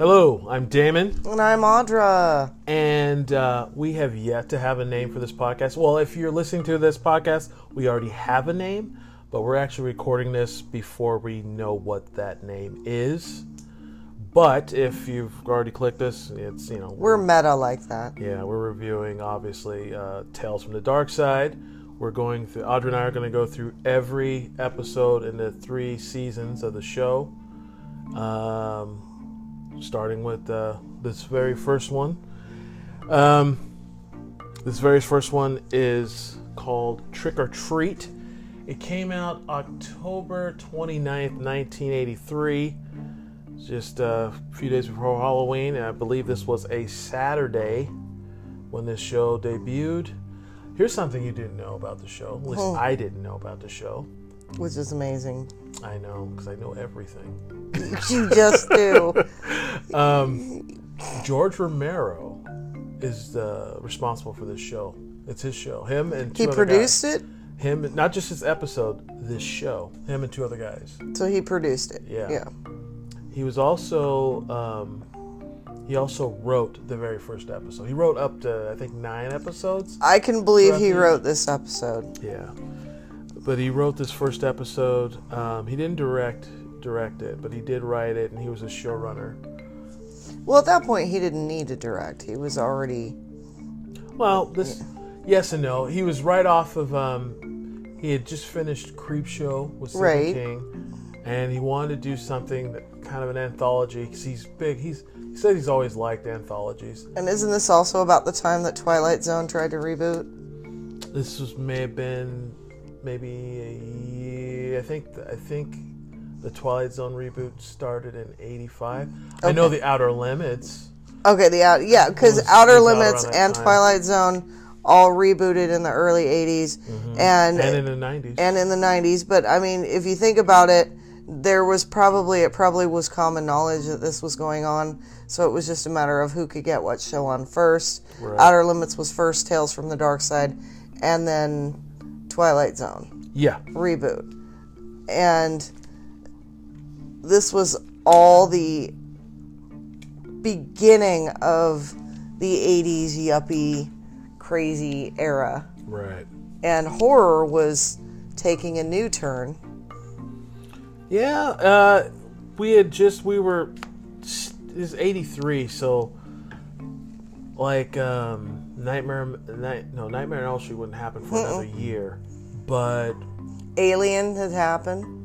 Hello, I'm Damon, And I'm Audra. and uh, we have yet to have a name for this podcast. Well, if you're listening to this podcast, we already have a name, but we're actually recording this before we know what that name is. But if you've already clicked this, it's you know We're meta like that. yeah we're reviewing obviously uh, Tales from the Dark Side. We're going through. Audra and I are going to go through every episode in the three seasons of the show. Um, starting with uh, this very first one. Um, this very first one is called Trick or Treat. It came out October 29th, 1983, just a few days before Halloween. And I believe this was a Saturday when this show debuted. Here's something you didn't know about the show. At least Oh. I didn't know about the show. Which is amazing. I know, because I know everything. You just do. Um, George Romero is uh, responsible for this show. It's his show. Him and two He other produced guys. it, Him, not just this episode, this show. Him and two other guys. so he produced it. Yeah. Yeah. He was also um, he also wrote the very first episode. He wrote up to I think nine episodes. I can believe he wrote this episode. Yeah, but he wrote this first episode. Um, he didn't direct direct it, but he did write it, and he was a showrunner. Well, at that point, he didn't need to direct. He was already. Well, this yes and no. He was right off of um, he had just finished Creepshow with Stephen Right. King, and he wanted to do something that kind of an anthology because he's big. He's he said he's always liked anthologies. And isn't this also about the time that Twilight Zone tried to reboot? This was may have been maybe a year. I think I think the Twilight Zone reboot started in '85. I know the Outer Limits. Okay, the out yeah, because Outer it out Limits and time. Twilight Zone all rebooted in the early '80s, and Mm-hmm. And in the '90s. and in the 90s but i mean if you think about it there was probably it probably was common knowledge that this was going on so it was just a matter of who could get what show on first Right. outer limits was first tales from the dark side and then twilight zone yeah, reboot and this was all the beginning of the 80s yuppie crazy era right. and horror was taking a new turn. Yeah, uh, we had just we were is '83, so like um, Nightmare Night no Nightmare on Elm Street wouldn't happen for another year, but Alien had happened.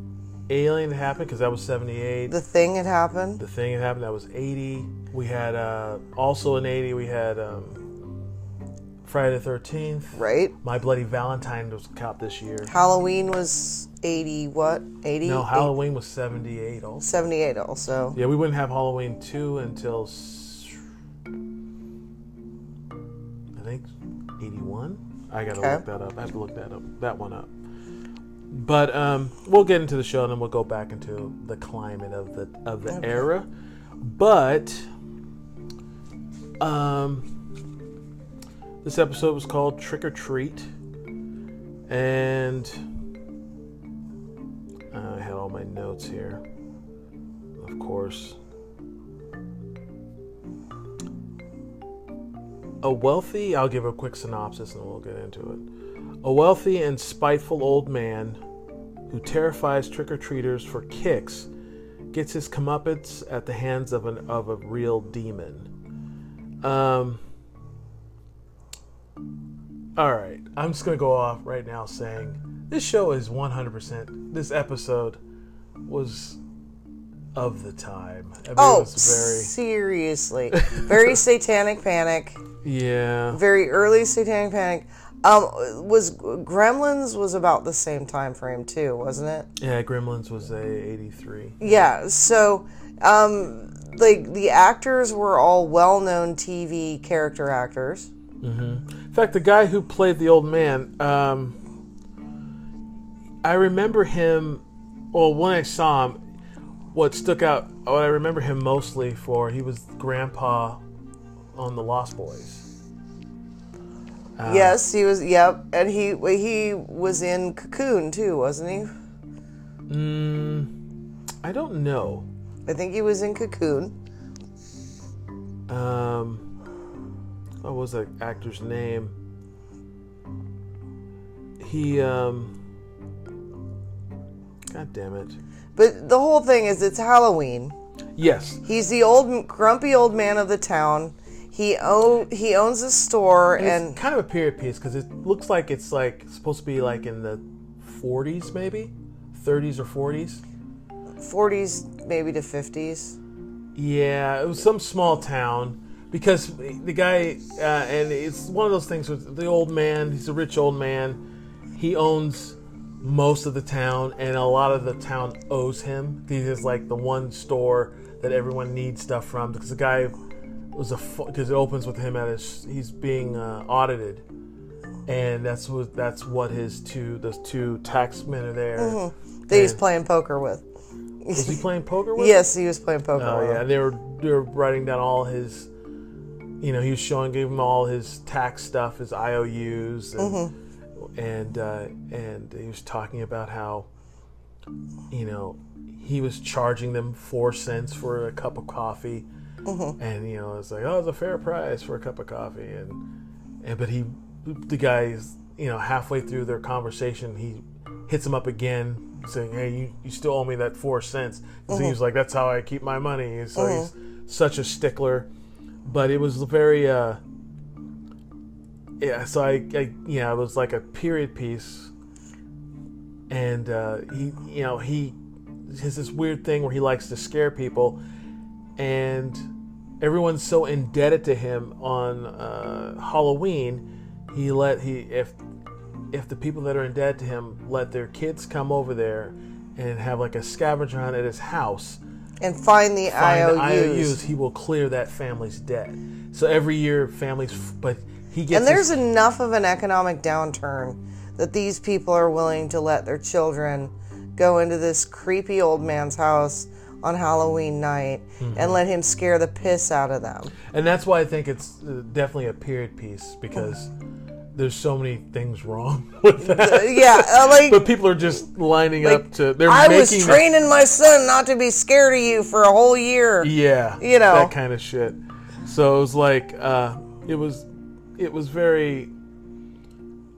Alien happened because that was '78. The Thing had happened. the thing had happened that was 80 we had uh also in 80 we had um friday the 13th Right. my bloody valentine was caught this year Halloween was 80 what? 80? no halloween was 78 also 78 also. yeah we wouldn't have halloween 2 until I think 81 i gotta Okay. look that up i have to look that up that one up but um, we'll get into the show and then we'll go back into the climate of the of the Okay. era but um, this episode was called Trick or Treat, and I had all my notes here. Of course, a wealthy. I'll give a quick synopsis and we'll get into it. A wealthy and spiteful old man who terrifies trick or treaters for kicks gets his comeuppance at the hands of an of a real demon. Um. All right, I'm just gonna go off right now saying this show is 100%. This episode was of the time. I mean, it Oh, was very seriously. Very satanic panic. Yeah. Very early satanic panic. Um was Gremlins was about the same time frame too, wasn't it? Yeah, Gremlins was a 83. Yeah, so um like the actors were all well-known TV character actors. In fact, the guy who played the old man, um, I remember him. Well, when I saw him, what stuck out, what I remember him mostly for, he was Grandpa on the Lost Boys. Uh, yes, he was. Yep, and he he was in Cocoon too, wasn't he? Mm, I don't know. I think he was in Cocoon. Um, what was that actor's name? He um. God damn it. But the whole thing is it's Halloween. Yes. He's the old grumpy old man of the town. He own he owns a store And and kind of a period piece because it looks like it's like supposed to be like in the 40s, maybe 30s or 40s. 40s maybe to 50s. Yeah, it was some small town because the guy, uh, and it's one of those things with the old man. He's a rich old man. He owns most of the town, and a lot of the town owes him. He is like the one store that everyone needs stuff from because the guy was a because it opens with him at his he's being uh, audited, and that's what that's what his two those two taxmen are there. That he's playing poker with. Was he playing poker with? Yes, he was playing poker. Oh yeah, they were they were writing down all his, you know, he was showing, gave him all his tax stuff, his IOUs, and and uh, and he was talking about how, you know, he was charging them four cents for a cup of coffee, and you know, it's like oh, it's a fair price for a cup of coffee, and and but he, the guy's, you know halfway through their conversation, he hits him up again. Saying, "Hey, you, you still owe me that four cents." 'Cause He was like, "That's how I keep my money." So he's such a stickler, but it was very, uh, yeah. So I, I, yeah, it was like a period piece, and uh, he, you know, he has this weird thing where he likes to scare people, and everyone's so indebted to him on uh, Halloween. He let he if if the people that are indebted to him let their kids come over there and have like a scavenger hunt at his house, And find the find IOUs. the IOUs, he will clear that family's debt. So every year, families, but he gets And there's his- enough of an economic downturn that these people are willing to let their children go into this creepy old man's house on Halloween night Mm-hmm. and let him scare the piss out of them. and that's why I think it's uh, definitely a period piece because there's so many things wrong with that. Yeah, uh, like But people are just lining up to. They're I was training my son not to be scared of you for a whole year. Yeah, You know. that kind of shit. So it was like, uh, it was, it was very,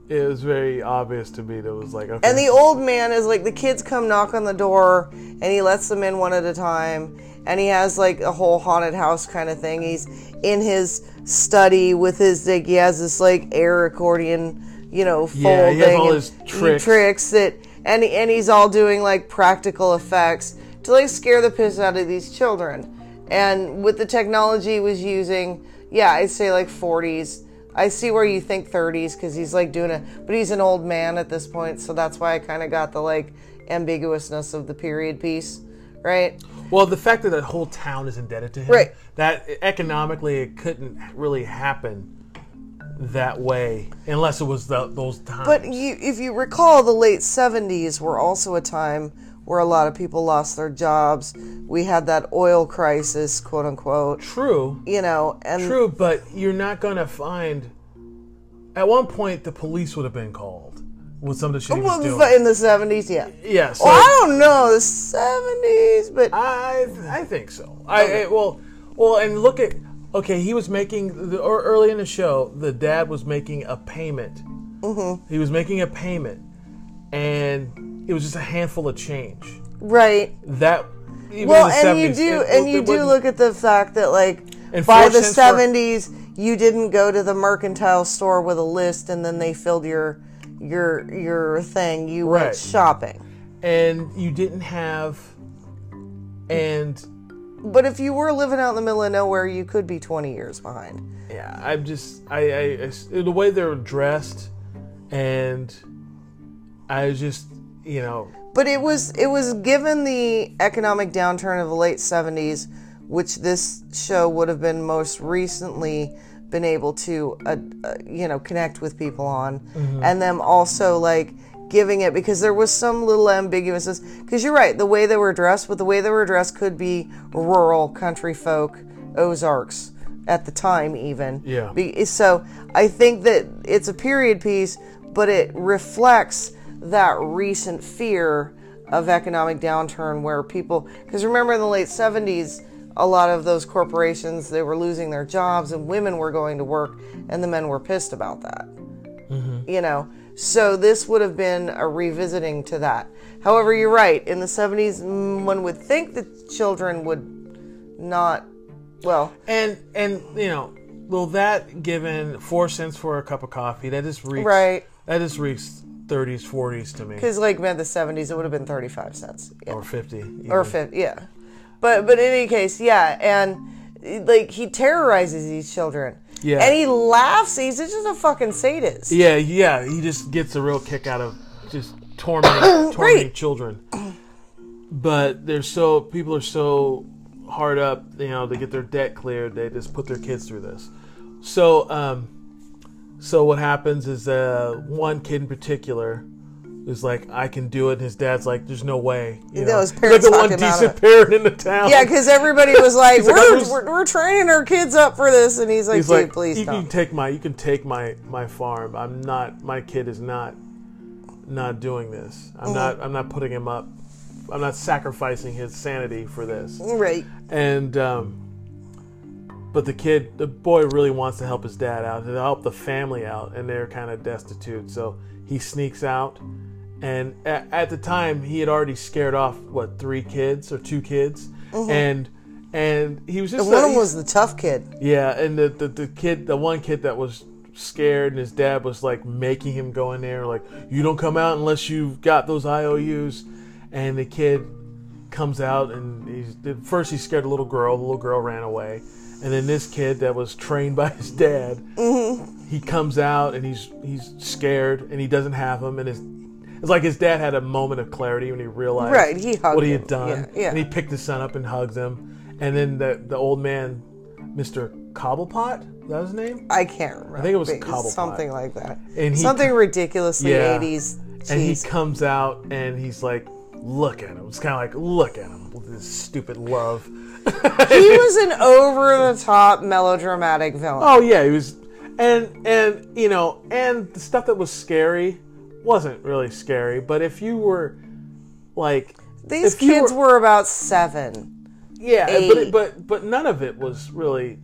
it was very obvious to me that it was like, okay, And the old man is like the kids come knock on the door and he lets them in one at a time and he has like a whole haunted house kind of thing. He's in his study with his like he has this like air accordion, you know, folding Yeah, he has all his tricks. tricks that and and he's all doing like practical effects to like scare the piss out of these children. And with the technology he was using, yeah, I'd say like 40s. I see where you think 30s because he's like doing it, but he's an old man at this point, so that's why I kind of got the like ambiguousness of the period piece, right? well, the fact that the whole town is indebted to him, Right. That economically, it couldn't really happen that way unless it was the, those times. But you, if you recall, the late 70s were also a time where a lot of people lost their jobs. We had that oil crisis, quote unquote, true, you know, and true, but you're not gonna find. At one point, the police would have been called with some of the shit he was doing. in the 70s, yeah. Yeah, so Well, I don't know the 70s, but I I think so. I, I well well and look at okay he was making the, or early in the show the dad was making a payment. Mm-hmm. He was making a payment, and it was just a handful of change. right. That even Well, in the and you do, it- and it you do look at the fact that, like, And by the seventies, you didn't go to the mercantile store with a list, and then they filled your your your thing. You Right. went shopping. and you didn't have and But if you were living out in the middle of nowhere, you could be twenty years behind. yeah I'm just I, I, I the way they're dressed and I just you know. But it was it was given the economic downturn of the late seventies, which this show would have been most recently been able to uh, uh, you know connect with people on, and them also like giving it because there was some little ambiguousness. Because you're right the way they were dressed but the way they were dressed could be rural country folk ozarks at the time even. Yeah. Be- so i think that it's a period piece but it reflects that recent fear of economic downturn where people because remember in the late 70s a lot of those corporations they were losing their jobs and women were going to work and the men were pissed about that. You know? So this would have been a revisiting to that. However you're right. In the 70s mm, one would think that children would not well. And and you know, well, that given four cents for a cup of coffee, that is just reeks. right. That is just reeks 30s, 40s to me, because like man the 70s it would have been 35 cents yeah. or 50. even. or 50 yeah but but in any case yeah and like he terrorizes these children Yeah. and he laughs he's just a fucking sadist Yeah, yeah. He just gets a real kick out of just tormenting, tormenting Right. children. But they're so people are so hard up, you know, to get their debt cleared. They just put their kids through this. So, um, so what happens is uh, one kid in particular is like, "I can do it," and his dad's like, "There's no way." You No, know? his He's parents like the one him out of decent it. parent in the town. yeah because everybody was like like, we're, "I'm we're, we're training our kids up for this and he's like He's like, please you can don't take my, you can take my my farm. I'm not, my kid is not, not doing this. Mm-hmm. I'm not, I'm not putting him up. I'm not sacrificing his sanity for this. right And, um, but the kid, the boy, really wants to help his dad out, to help the family out, and they're kind of destitute. So he sneaks out, and at, at the time he had already scared off what three kids or two kids, and and he was just Mm-hmm. one a- of was the tough kid yeah, and the, the the kid, the one kid that was scared, and his dad was like making him go in there, like you don't come out unless you've got those IOUs. And the kid comes out, and he's at first he's scared a little girl. The little girl ran away, and then this kid that was trained by his dad, mm-hmm. he comes out and he's he's scared, and he doesn't have him, and his it's like his dad had a moment of clarity when he realized Right, he what he had done, Yeah, yeah. and he picked his son up and hugs him, and then the the old man, Mister Cobblepot, is that his name? i can't remember I think it was Cobblepot. something like that And he- something ridiculously Yeah. 80s and he comes out and he's like, look at him. It's kind of like, look at him with this stupid love. he was an over the top melodramatic villain Oh yeah, he was, and and you know, and the stuff that was scary wasn't really scary. But if you were like these kids were about seven yeah, but eight. it, but but none of it was really.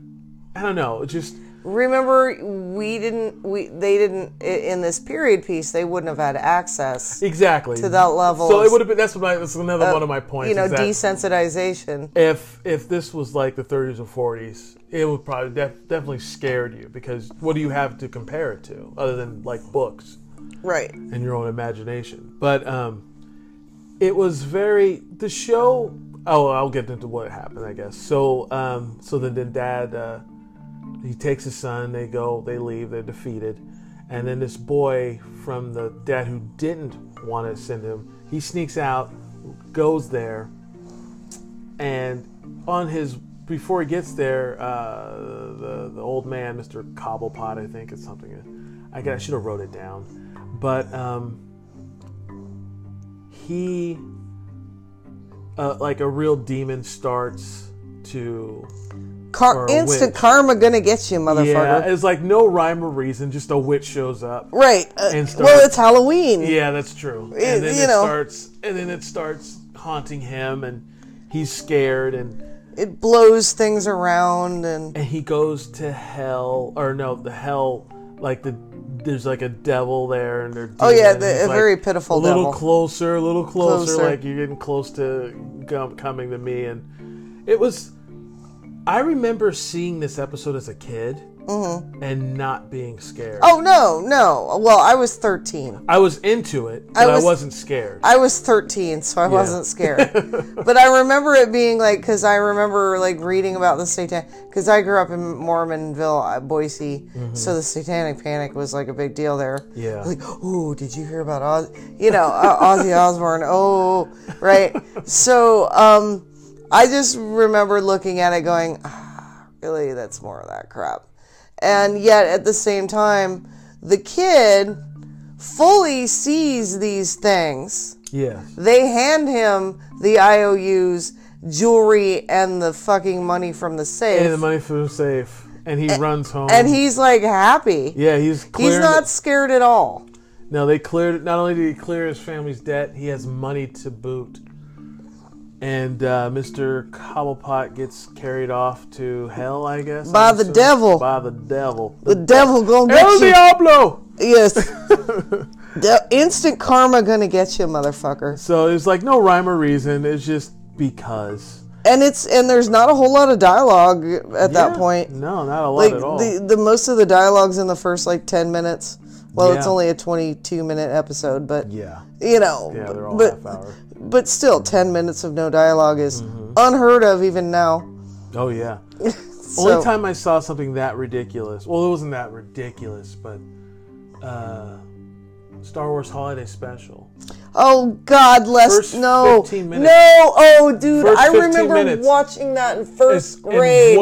I don't know. It just remember we didn't we they didn't in this period piece they wouldn't have had access exactly to that level So it would have been. That's what my, that's another one of my points. you know desensitization if if this was like the 30s or 40s, it would probably def- definitely scared you because what do you have to compare it to other than like books right and your own imagination? But um, it was very the show. Oh, I'll get into what happened, I guess. So um, so then then dad uh, he takes his son. They go. They leave. They're defeated. And then this boy from the dad who didn't want to send him, he sneaks out, goes there, and on his before he gets there, uh, the the old man, Mister Cobblepot, I think it's something. I guess I should have wrote it down, but um, he, uh, like a real demon, starts to Car- instant karma gonna get you motherfucker yeah, it's like no rhyme or reason, just a witch shows up. right uh, And well it's halloween Yeah, that's true. It- And then it know. starts, and then it starts haunting him, and he's scared, and it blows things around and and he goes to hell, or no, the hell, like the there's like a devil there, and they're Oh, yeah, the- a very pitiful a little devil. closer, a little closer, Closer. like you're getting close to coming to me, and it was. I remember seeing this episode as a kid and not being scared. Mm-hmm. oh no no well i was 13 I was into it, but I, was- was, not scared. I was 13, so I wasn't scared. but I remember it being like, because I remember like reading about the satanic, because I grew up in Mormonville, uh, Boise, so the satanic panic was like a big deal there. Mm-hmm. Yeah. Like, oh, did you hear about Oz? You know, uh, Ozzy Osbourne. Oh, right. So um, I just remember looking at it going, ah, really, that's more of that crap. And yet at the same time, the kid fully sees these things. yeah, They hand him the IOUs, jewelry, and the fucking money from the safe. and the money from the safe, and he runs home. and he's like happy. yeah, he's He's not scared at all. No, they cleared. Not only did he clear his family's debt, he has money to boot. And uh, Mr. Cobblepot gets carried off to hell, I guess. By I'm the assuming. devil. By the devil. The devil gonna El get you. Diablo! Yes. the instant karma gonna get you, motherfucker. So it's like no rhyme or reason. It's just because. And it's and there's not a whole lot of dialogue at that point. No, not a lot Like at all. the the most of the dialogues in the first like ten minutes. Well, it's only a twenty-two minute episode, but yeah. you know, Yeah, they're all but half hour. But still, ten minutes of no dialogue is Mm-hmm. unheard of even now. Oh yeah. So, Only time I saw something that ridiculous. Well, it wasn't that ridiculous, but uh, Star Wars Holiday Special. oh God, less First no, 15 minutes. no, oh dude, First I remember watching that in first grade.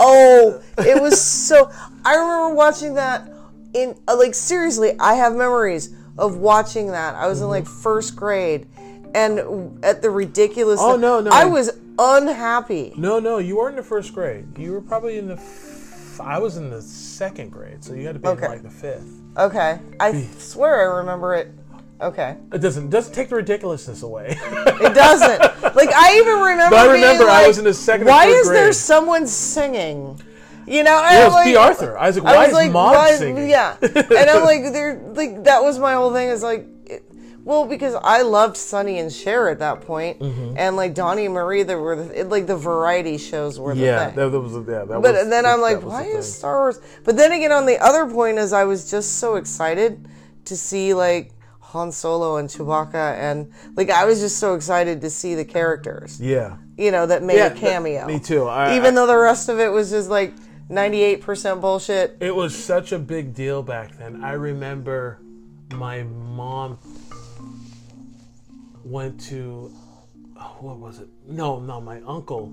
Oh, it was so. I remember watching that in uh, like seriously. I have memories of watching that. I was in like first grade, and at the ridiculous. Oh, no, no. I was unhappy. No, no, you weren't in the first grade. You were probably in the. F- I was in the second grade, so you had to be Okay. in like the fifth. Okay, I swear I remember it. Okay, It doesn't doesn't take the ridiculousness away. it doesn't. like I even remember. But I remember I was in the second Why is there someone singing? You know, and Yeah, it I'm was like, Bea Arthur. I was like, I why was is like, Maude why- singing? Yeah, and I'm like, there, like that was my whole thing. Is like, well, because I loved Sonny and Cher at that point, Mm-hmm. and like Donny and Marie, there were the, it, like the variety shows were the yeah, thing. that, that was yeah. That but was, then I'm like, why is Star Wars? But then again, on the other point is, I was just so excited to see like Han Solo and Chewbacca, and like I was just so excited to see the characters, Yeah. you know, that made Yeah, a cameo. me too. I- Even I- though the rest of it was just like 98% bullshit. It was such a big deal back then. I remember my mom went to oh, what was it? No, no, my uncle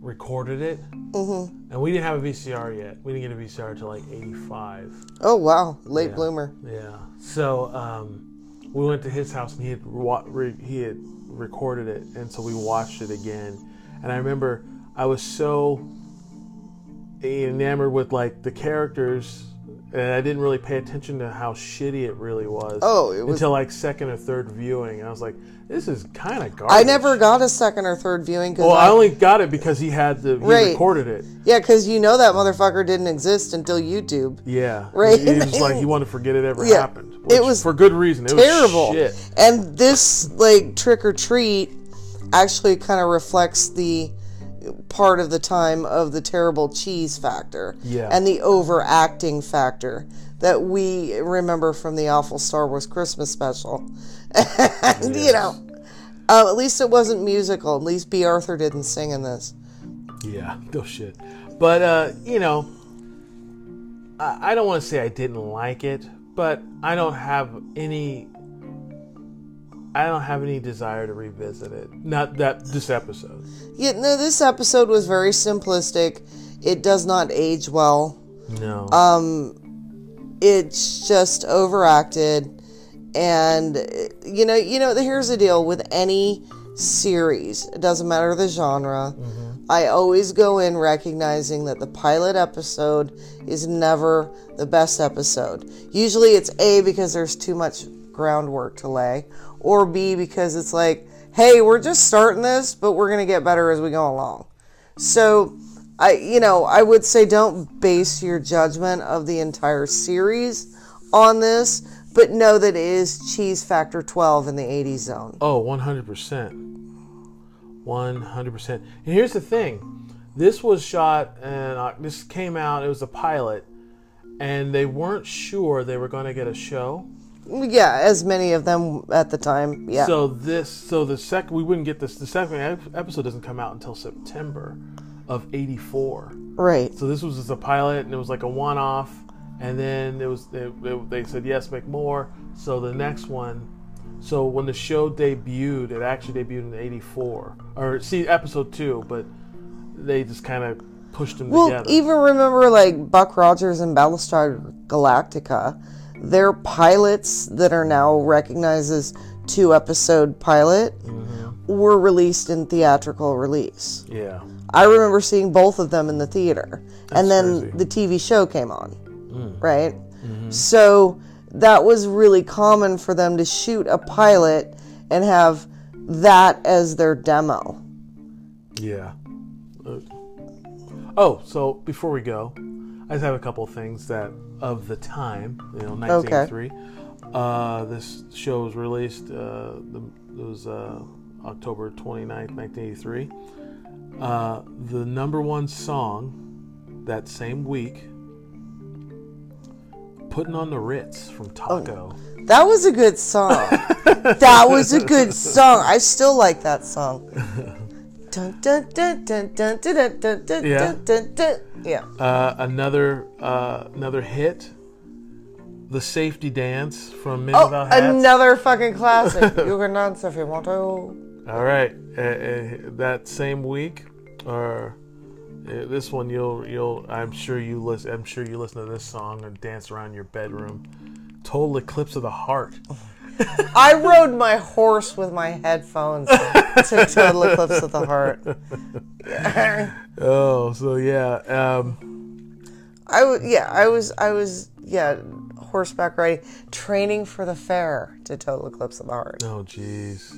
recorded it, mm-hmm. and we didn't have a VCR yet. We didn't get a VCR until like '85. Oh wow, late Yeah. bloomer. Yeah. So um, we went to his house, and he had wa- re- he had recorded it, and so we watched it again. And I remember I was so enamored with like the characters and I didn't really pay attention to how shitty it really was. Oh, it was- until like second or third viewing, and I was like, "This is kind of garbage." I never got a second or third viewing because Well, I only got it because he had the he Right. recorded it. yeah, because you know that motherfucker didn't exist until YouTube. Yeah, Right. He, he was like he wanted to forget it ever Yeah. happened. It was for good reason. It Terrible. And this like trick or treat actually kind of reflects the part of the time of the terrible cheese factor Yeah. and the overacting factor that we remember from the awful Star Wars Christmas special. and, You know, uh, at least it wasn't musical. At least Bea Arthur didn't sing in this. Yeah, no shit. But uh, you know, I, I don't want to say I didn't like it, but I don't have any. I don't have any desire to revisit it. Not that this episode. Yeah, no, this episode was very simplistic. It does not age well. No. Um, it's just overacted and you know you know here's the deal with any series it doesn't matter the genre i always go in recognizing that the pilot episode is never the best episode usually it's a because there's too much groundwork to lay or b because it's like hey we're just starting this but we're going to get better as we go along so I you know, I would say don't base your judgment of the entire series on this, but know that it is cheese factor 12 in the 80s zone. oh, 100%. 100%. And here's the thing. This was shot and uh, this came out, it was a pilot and they weren't sure they were going to get a show. Yeah, as many of them at the time. Yeah. So this, so the second we wouldn't get this. The second ep- episode doesn't come out until September of '84. right. So this was just a pilot, and it was like a one-off. And then it was they, said yes, make more. So the next one, so when the show debuted, it actually debuted in '84, or see episode two, but they just kind of pushed them Well, together. even remember like Buck Rogers and Battlestar Galactica, they're pilots that are now recognized as two episode pilot Mm-hmm. were released in theatrical release. yeah, I remember seeing both of them in the theater. and then crazy. the TV show came on. Right? So that was really common for them to shoot a pilot and have that as their demo. Yeah. Uh, oh, so before we go, I just have a couple things that of the time, you know, 1983. Uh, this show was released. Uh, the, it was uh, October 29th, 1983. Uh, the number one song that same week, "Putting on the Ritz" from Taco. That was a good song. that was a good song. I still like that song. Yeah. Yeah. Uh, another uh, another hit, "The Safety Dance" from Men Oh, Without Hats. another fucking classic. you can dance if you want to. All right, uh, uh, that same week, or uh, this one, you'll you'll. I'm sure you listen. I'm sure you listen to this song and dance around your bedroom. Total Eclipse of the Heart. I rode my horse with my headphones to Total Eclipse of the Heart. Oh, so yeah. Um, I w- yeah, I was I was yeah, horseback riding, training for the fair to Total Eclipse of the Heart. oh, jeez.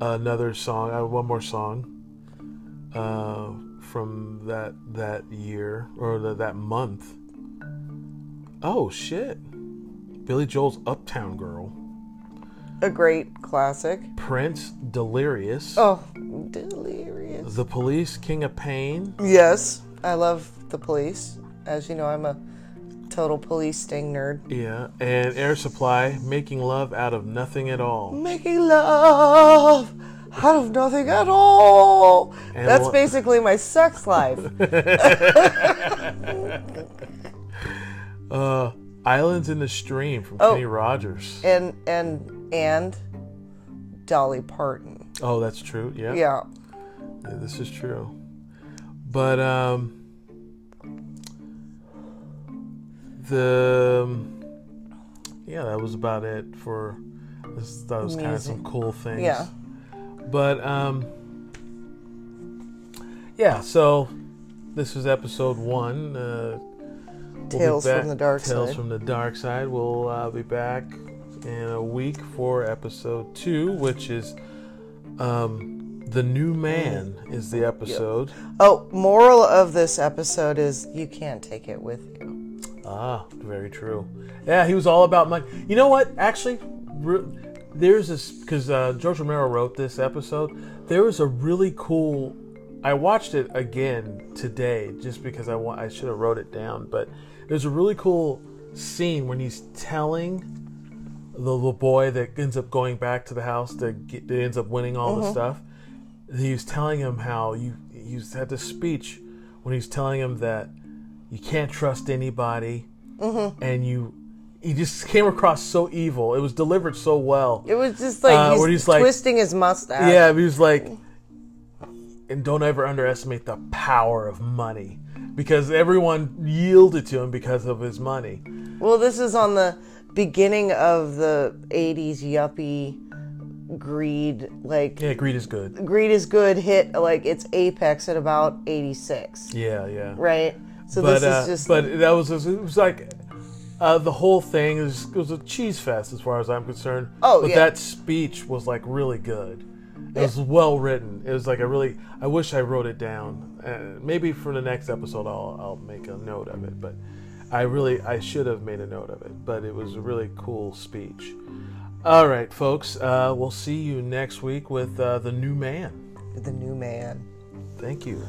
Another song. I have one more song. Uh, from that that year or the, that month. Oh shit! Billy Joel's "Uptown Girl." A great classic. Prince, "Delirious." Oh, delirious. The Police, King of Pain. Yes, I love the police. As you know, I'm a total police sting nerd. Yeah. And Air Supply, Making Love Out of Nothing at All. Making love out of nothing at all. And That's what- basically my sex life. Uh, Islands in the Stream from Oh. Kenny Rogers. and and and Dolly Parton. Oh, that's true. Yeah. Yeah. Yeah, This is true. But, um, the, um, yeah, that was about it for, this, that was kind of some cool things. Yeah. But um, yeah. So this is episode one. Uh, we'll Tales from the Dark Tales Side. Tales from the Dark Side. We'll uh, be back in a week for episode two, which is um, the new man is the episode. Oh, moral of this episode is you can't take it with you. Ah, very true. Yeah, he was all about money. You know what? Actually, re- there's this because uh, George Romero wrote this episode. There was a really cool. I watched it again today just because I want. I should have wrote it down, but there's a really cool scene when he's telling the little boy that ends up going back to the house that, get, that ends up winning all the stuff. He was telling him how you he had this speech when he's telling him that you can't trust anybody and you he just came across so evil it was delivered so well It was just like Uh, he's, he's like- twisting his mustache. yeah he was like and don't ever underestimate the power of money because everyone yielded to him because of his money Well, this is on the beginning of the '80s yuppie greed. Like yeah greed is good greed is good. Hit like its apex at about '86, yeah yeah right? So but this is uh, just. but that was it was like uh, the whole thing is it was a cheese fest as far as I'm concerned. Oh, but yeah. that speech was like really good. It was well written. It was like a really. I wish I wrote it down. Uh, maybe for the next episode I'll I'll make a note of it. But I really I should have made a note of it. But it was a really cool speech. All right, folks. Uh, we'll see you next week with uh, the new man. the new man. Thank you.